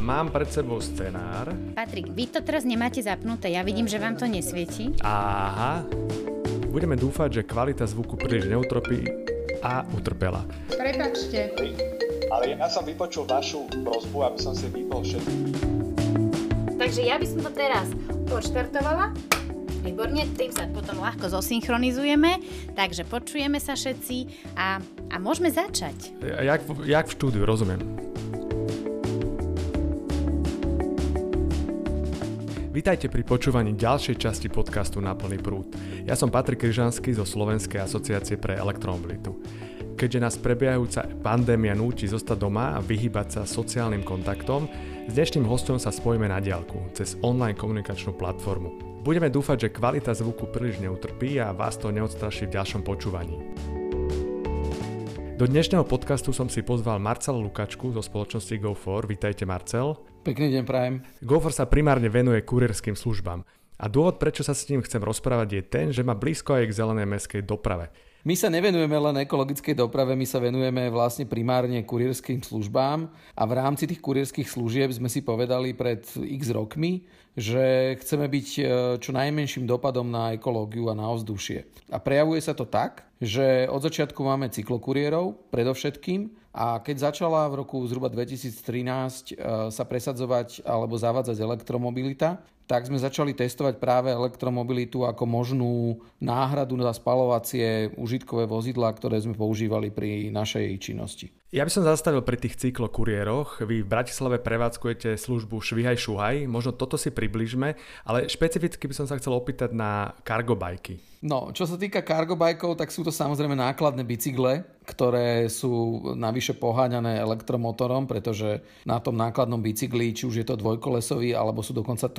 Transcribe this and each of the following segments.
Mám pred sebou scenár. Patrik, vy to teraz nemáte zapnuté, ja vidím, že vám to nesvieti. Aha. Budeme dúfať, že kvalita zvuku príliš neutropí a utrpela. Prepačte. Ale ja som vypočul vašu prozbu, aby som si vypol všetky. Takže ja by som to teraz odštartovala. Výborne, tým sa potom ľahko zosynchronizujeme, takže počujeme sa všetci a, a môžeme začať. Jak, jak v štúdiu, rozumiem. Vítajte pri počúvaní ďalšej časti podcastu Na plný prúd. Ja som Patrik Kryžanský zo Slovenskej asociácie pre elektromobilitu. Keďže nás prebiehajúca pandémia núti zostať doma a vyhýbať sa sociálnym kontaktom, s dnešným hostom sa spojíme na diálku cez online komunikačnú platformu. Budeme dúfať, že kvalita zvuku príliš neutrpí a vás to neodstraší v ďalšom počúvaní. Do dnešného podcastu som si pozval Marcela Lukačku zo spoločnosti Go4. Vítajte Marcel. Pekný deň prajem. Go4 sa primárne venuje kurierským službám. A dôvod, prečo sa s ním chcem rozprávať, je ten, že má blízko aj k zelenej mestskej doprave. My sa nevenujeme len ekologickej doprave, my sa venujeme vlastne primárne kurierským službám a v rámci tých kurierských služieb sme si povedali pred x rokmi, že chceme byť e, čo najmenším dopadom na ekológiu a na ovzdušie. A prejavuje sa to tak, že od začiatku máme cyklokuriérov predovšetkým a keď začala v roku zhruba 2013 e, sa presadzovať alebo zavádzať elektromobilita, tak sme začali testovať práve elektromobilitu ako možnú náhradu za spalovacie užitkové vozidlá, ktoré sme používali pri našej činnosti. Ja by som zastavil pri tých cyklokuriéroch. Vy v Bratislave prevádzkujete službu Švihaj Šuhaj. Možno toto si približme, ale špecificky by som sa chcel opýtať na cargobajky. No, čo sa týka cargobajkov, tak sú to samozrejme nákladné bicykle, ktoré sú navyše poháňané elektromotorom, pretože na tom nákladnom bicykli, či už je to dvojkolesový alebo sú dokonca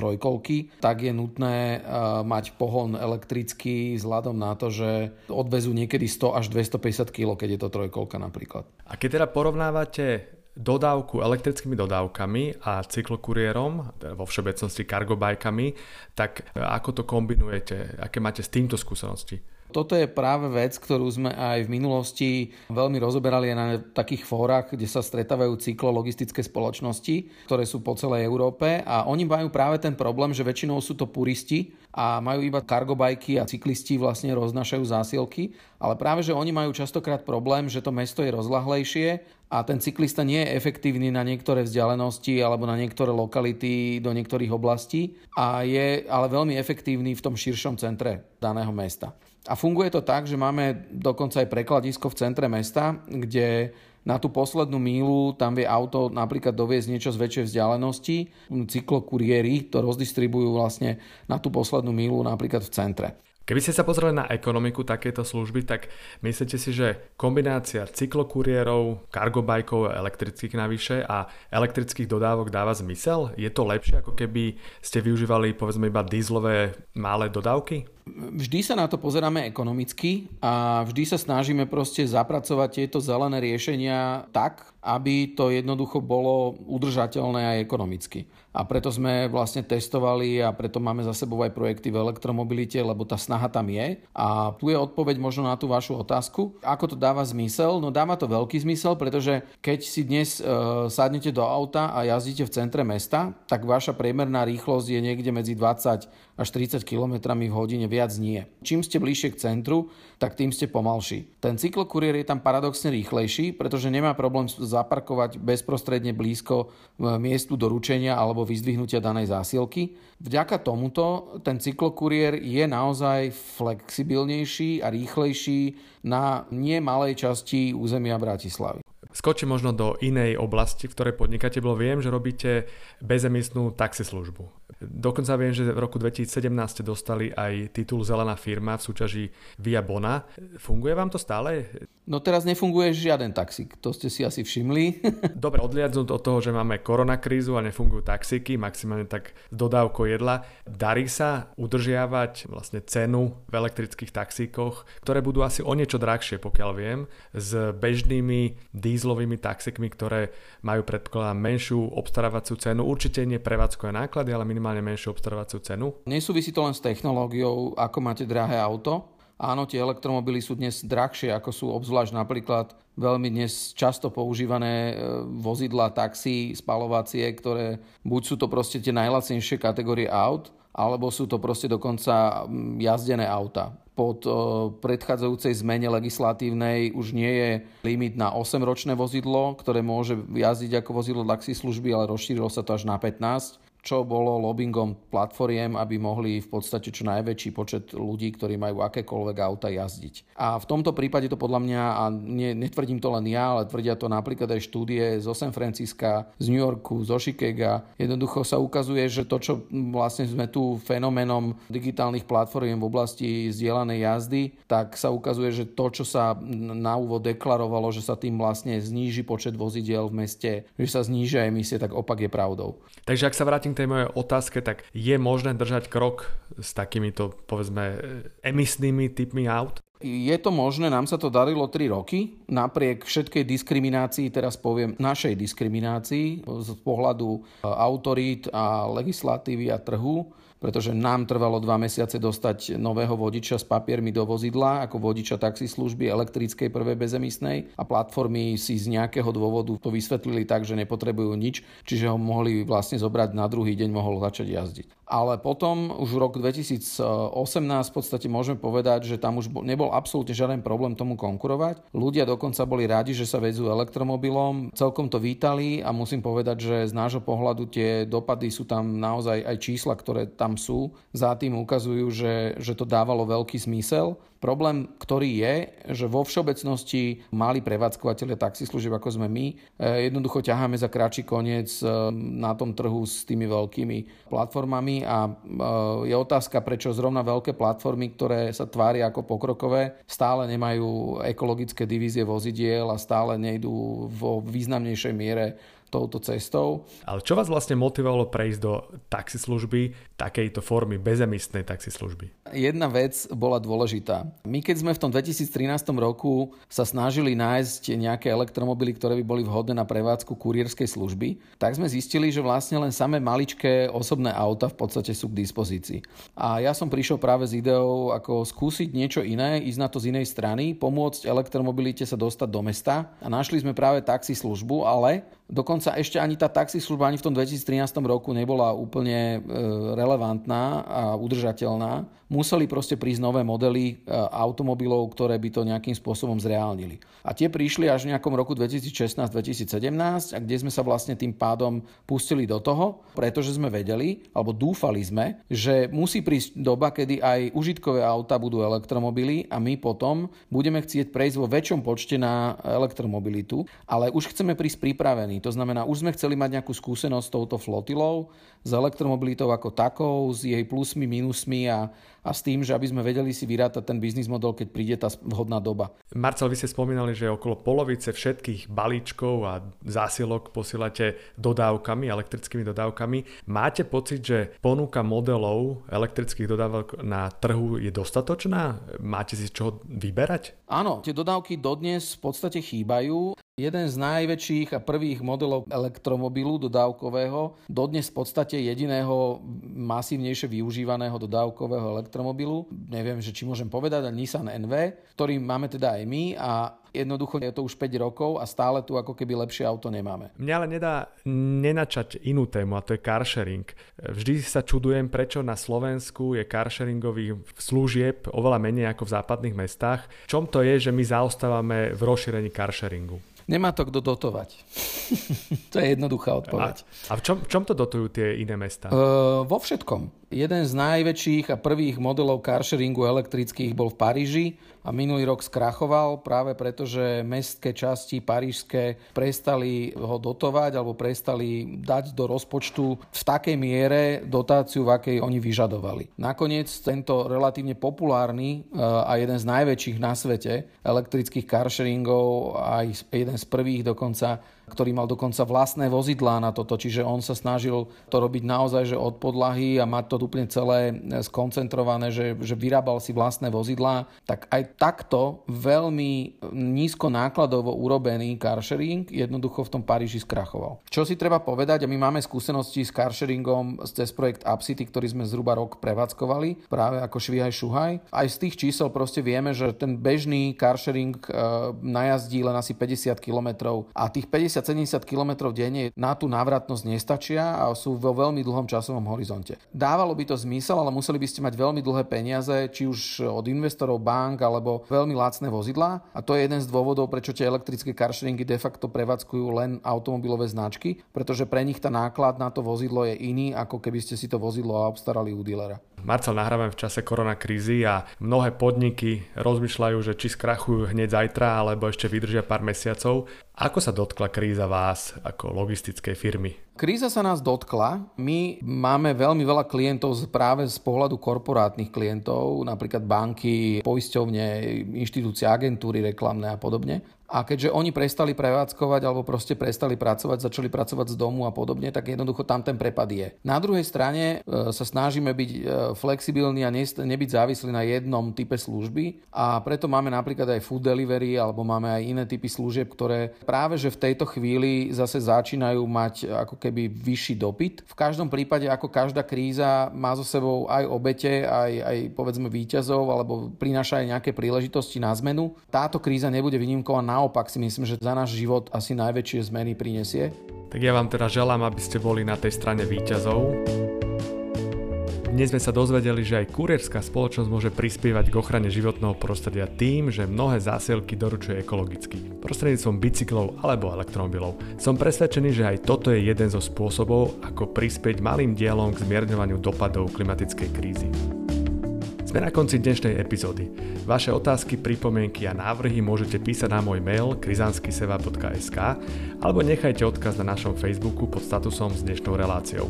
trojkolky, tak je nutné uh, mať pohon elektrický vzhľadom na to, že odvezú niekedy 100 až 250 kg, keď je to trojkolka napríklad. A keď teda porovnávate dodávku elektrickými dodávkami a cyklokuriérom, teda vo všeobecnosti cargobajkami, tak e, ako to kombinujete? Aké máte s týmto skúsenosti? Toto je práve vec, ktorú sme aj v minulosti veľmi rozoberali na takých fórach, kde sa stretávajú cyklologistické spoločnosti, ktoré sú po celej Európe. A oni majú práve ten problém, že väčšinou sú to puristi a majú iba cargobajky a cyklisti vlastne roznašajú zásielky, ale práve, že oni majú častokrát problém, že to mesto je rozlahlejšie a ten cyklista nie je efektívny na niektoré vzdialenosti alebo na niektoré lokality do niektorých oblastí a je ale veľmi efektívny v tom širšom centre daného mesta. A funguje to tak, že máme dokonca aj prekladisko v centre mesta, kde na tú poslednú mílu tam vie auto napríklad doviezť niečo z väčšej vzdialenosti. Cyklokuriéri to rozdistribujú vlastne na tú poslednú mílu napríklad v centre. Keby ste sa pozreli na ekonomiku takéto služby, tak myslíte si, že kombinácia cyklokuriérov, cargobajkov elektrických navyše a elektrických dodávok dáva zmysel? Je to lepšie, ako keby ste využívali povedzme iba dízlové malé dodávky? Vždy sa na to pozeráme ekonomicky a vždy sa snažíme proste zapracovať tieto zelené riešenia tak, aby to jednoducho bolo udržateľné aj ekonomicky. A preto sme vlastne testovali a preto máme za sebou aj projekty v elektromobilite, lebo tá snaha tam je. A tu je odpoveď možno na tú vašu otázku. Ako to dáva zmysel? No dáva to veľký zmysel, pretože keď si dnes e, sadnete do auta a jazdíte v centre mesta, tak vaša priemerná rýchlosť je niekde medzi 20 až 30 km v hodine, viac nie. Čím ste bližšie k centru, tak tým ste pomalší. Ten cyklokuriér je tam paradoxne rýchlejší, pretože nemá problém zaparkovať bezprostredne blízko e, miestu doručenia alebo vyzdvihnutia danej zásielky. Vďaka tomuto ten cyklokuriér je naozaj flexibilnejší a rýchlejší na nie malej časti územia Bratislavy. Skočím možno do inej oblasti, v ktorej podnikáte, bolo viem, že robíte bezemisnú taxislužbu. Dokonca viem, že v roku 2017 ste dostali aj titul Zelená firma v súťaži Via Bona. Funguje vám to stále? No teraz nefunguje žiaden taxík, to ste si asi všimli. Dobre, odliadnúť od toho, že máme koronakrízu a nefungujú taxíky, maximálne tak s dodávkou jedla, darí sa udržiavať vlastne cenu v elektrických taxíkoch, ktoré budú asi o niečo drahšie, pokiaľ viem, s bežnými dízlovými taxikmi, ktoré majú predpokladám menšiu obstarávaciu cenu, určite nie prevádzkové náklady, ale minimálne menšiu obstarávaciu cenu. Nesúvisí to len s technológiou, ako máte drahé auto, Áno, tie elektromobily sú dnes drahšie, ako sú obzvlášť napríklad veľmi dnes často používané e, vozidla, taxi, spalovacie, ktoré buď sú to proste tie najlacnejšie kategórie aut, alebo sú to proste dokonca jazdené auta. Pod uh, predchádzajúcej zmene legislatívnej už nie je limit na 8-ročné vozidlo, ktoré môže jazdiť ako vozidlo taxislužby, ale rozšírilo sa to až na 15 čo bolo lobbyingom platformiem, aby mohli v podstate čo najväčší počet ľudí, ktorí majú akékoľvek auta jazdiť. A v tomto prípade to podľa mňa, a ne, netvrdím to len ja, ale tvrdia to napríklad aj štúdie zo San Francisca, z New Yorku, zo Chicaga, jednoducho sa ukazuje, že to, čo vlastne sme tu fenoménom digitálnych platformiem v oblasti zdieľanej jazdy, tak sa ukazuje, že to, čo sa na úvod deklarovalo, že sa tým vlastne zníži počet vozidiel v meste, že sa znížia emisie, tak opak je pravdou. Takže ak sa vrátim k tej mojej otázke, tak je možné držať krok s takýmito, povedzme, emisnými typmi aut? Je to možné, nám sa to darilo 3 roky, napriek všetkej diskriminácii, teraz poviem našej diskriminácii z pohľadu autorít a legislatívy a trhu pretože nám trvalo dva mesiace dostať nového vodiča s papiermi do vozidla, ako vodiča taxislužby elektrickej prvej bezemisnej a platformy si z nejakého dôvodu to vysvetlili tak, že nepotrebujú nič, čiže ho mohli vlastne zobrať na druhý deň, mohol začať jazdiť. Ale potom už v roku 2018 v podstate môžeme povedať, že tam už nebol absolútne žiaden problém tomu konkurovať. Ľudia dokonca boli radi, že sa vezú elektromobilom, celkom to vítali a musím povedať, že z nášho pohľadu tie dopady sú tam naozaj aj čísla, ktoré tam tam sú, za tým ukazujú, že, že to dávalo veľký zmysel. Problém, ktorý je, že vo všeobecnosti mali prevádzkovateľe taxislužieb, ako sme my, e, jednoducho ťaháme za kratší koniec e, na tom trhu s tými veľkými platformami a e, je otázka, prečo zrovna veľké platformy, ktoré sa tvária ako pokrokové, stále nemajú ekologické divízie vozidiel a stále nejdú vo významnejšej miere touto cestou. Ale čo vás vlastne motivovalo prejsť do taxislužby, takejto formy bezemisnej taxislužby? Jedna vec bola dôležitá. My keď sme v tom 2013 roku sa snažili nájsť nejaké elektromobily, ktoré by boli vhodné na prevádzku kurierskej služby, tak sme zistili, že vlastne len samé maličké osobné auta v podstate sú k dispozícii. A ja som prišiel práve s ideou, ako skúsiť niečo iné, ísť na to z inej strany, pomôcť elektromobilite sa dostať do mesta a našli sme práve taxislužbu, ale Dokonca ešte ani tá taxislužba ani v tom 2013 roku nebola úplne e, relevantná a udržateľná. Museli proste prísť nové modely e, automobilov, ktoré by to nejakým spôsobom zreálnili. A tie prišli až v nejakom roku 2016-2017 a kde sme sa vlastne tým pádom pustili do toho, pretože sme vedeli, alebo dúfali sme, že musí prísť doba, kedy aj užitkové auta budú elektromobily a my potom budeme chcieť prejsť vo väčšom počte na elektromobilitu, ale už chceme prísť pripravení pripravení. To znamená, už sme chceli mať nejakú skúsenosť s touto flotilou, s elektromobilitou ako takou, s jej plusmi, minusmi a, a s tým, že aby sme vedeli si vyrátať ten biznis model, keď príde tá vhodná doba. Marcel, vy ste spomínali, že okolo polovice všetkých balíčkov a zásilok posielate dodávkami, elektrickými dodávkami. Máte pocit, že ponuka modelov elektrických dodávok na trhu je dostatočná? Máte si z čoho vyberať? Áno, tie dodávky dodnes v podstate chýbajú. Jeden z najväčších a prvých modelov elektromobilu dodávkového, dodnes v podstate jediného masívnejšie využívaného dodávkového elektromobilu, neviem, že či môžem povedať, Nissan NV, ktorý máme teda aj my a jednoducho je to už 5 rokov a stále tu ako keby lepšie auto nemáme. Mňa ale nedá nenačať inú tému a to je carsharing. Vždy sa čudujem, prečo na Slovensku je carsharingových služieb oveľa menej ako v západných mestách. Čom to je, že my zaostávame v rozšírení carsharingu? Nemá to kto dotovať. to je jednoduchá odpoveď. A, a v čom, čom to dotujú tie iné mesta? Uh, vo všetkom. Jeden z najväčších a prvých modelov carsharingu elektrických bol v Paríži a minulý rok skrachoval práve preto, že mestské časti parížské prestali ho dotovať alebo prestali dať do rozpočtu v takej miere dotáciu, v akej oni vyžadovali. Nakoniec tento relatívne populárny e, a jeden z najväčších na svete elektrických carsharingov, aj jeden z prvých dokonca ktorý mal dokonca vlastné vozidlá na toto, čiže on sa snažil to robiť naozaj že od podlahy a mať to úplne celé skoncentrované, že, že vyrábal si vlastné vozidlá, tak aj takto veľmi nízko nákladovo urobený carsharing jednoducho v tom Paríži skrachoval. Čo si treba povedať, a my máme skúsenosti s carsharingom cez projekt Upcity, ktorý sme zhruba rok prevádzkovali, práve ako Švíhaj Šuhaj. Aj z tých čísel proste vieme, že ten bežný carsharing e, najazdí len asi 50 km a tých 50 50-70 km denne na tú návratnosť nestačia a sú vo veľmi dlhom časovom horizonte. Dávalo by to zmysel, ale museli by ste mať veľmi dlhé peniaze, či už od investorov, bank alebo veľmi lacné vozidlá. A to je jeden z dôvodov, prečo tie elektrické carsharingy de facto prevádzkujú len automobilové značky, pretože pre nich tá náklad na to vozidlo je iný, ako keby ste si to vozidlo obstarali u dealera. Marcel, nahrávame v čase koronakrízy a mnohé podniky rozmýšľajú, že či skrachujú hneď zajtra, alebo ešte vydržia pár mesiacov. Ako sa dotkla kríza vás ako logistickej firmy? Kríza sa nás dotkla. My máme veľmi veľa klientov práve z pohľadu korporátnych klientov, napríklad banky, poisťovne, inštitúcie, agentúry reklamné a podobne. A keďže oni prestali prevádzkovať alebo proste prestali pracovať, začali pracovať z domu a podobne, tak jednoducho tam ten prepad je. Na druhej strane e, sa snažíme byť e, flexibilní a nebyť závislí na jednom type služby a preto máme napríklad aj food delivery alebo máme aj iné typy služieb, ktoré práve že v tejto chvíli zase začínajú mať ako keby vyšší dopyt. V každom prípade, ako každá kríza má so sebou aj obete, aj, aj povedzme výťazov alebo prináša aj nejaké príležitosti na zmenu. Táto kríza nebude výnimkou a naopak si myslím, že za náš život asi najväčšie zmeny prinesie. Tak ja vám teda želám, aby ste boli na tej strane výťazov. Dnes sme sa dozvedeli, že aj kurierská spoločnosť môže prispievať k ochrane životného prostredia tým, že mnohé zásielky doručuje ekologicky, prostredníctvom bicyklov alebo elektromobilov. Som presvedčený, že aj toto je jeden zo spôsobov, ako prispieť malým dielom k zmierňovaniu dopadov klimatickej krízy. Sme na konci dnešnej epizódy. Vaše otázky, pripomienky a návrhy môžete písať na môj mail krizanskyseva.sk alebo nechajte odkaz na našom Facebooku pod statusom s dnešnou reláciou.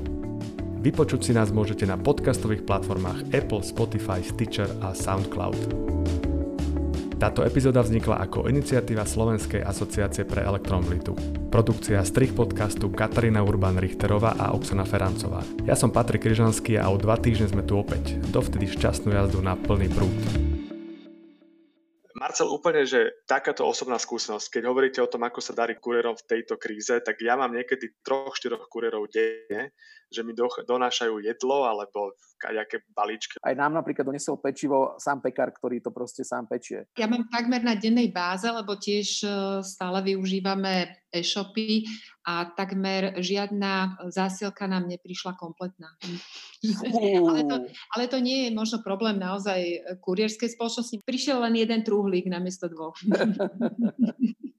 Vypočuť si nás môžete na podcastových platformách Apple, Spotify, Stitcher a SoundCloud. Táto epizóda vznikla ako iniciatíva Slovenskej asociácie pre elektromobilitu. Produkcia strich podcastu Katarína Urban-Richterová a Oksana Ferancová. Ja som Patrik Kryžanský a o dva týždne sme tu opäť. Dovtedy šťastnú jazdu na plný prúd. Marcel, úplne, že takáto osobná skúsenosť, keď hovoríte o tom, ako sa darí kurerom v tejto kríze, tak ja mám niekedy troch, štyroch kurierov denne že mi do, donášajú jedlo alebo nejaké balíčky. Aj nám napríklad donesol pečivo sám pekár, ktorý to proste sám pečie. Ja mám takmer na dennej báze, lebo tiež e, stále využívame e-shopy a takmer žiadna zásielka nám neprišla kompletná. ale, to, ale to nie je možno problém naozaj kurierskej spoločnosti. Prišiel len jeden trúhlík namiesto dvoch.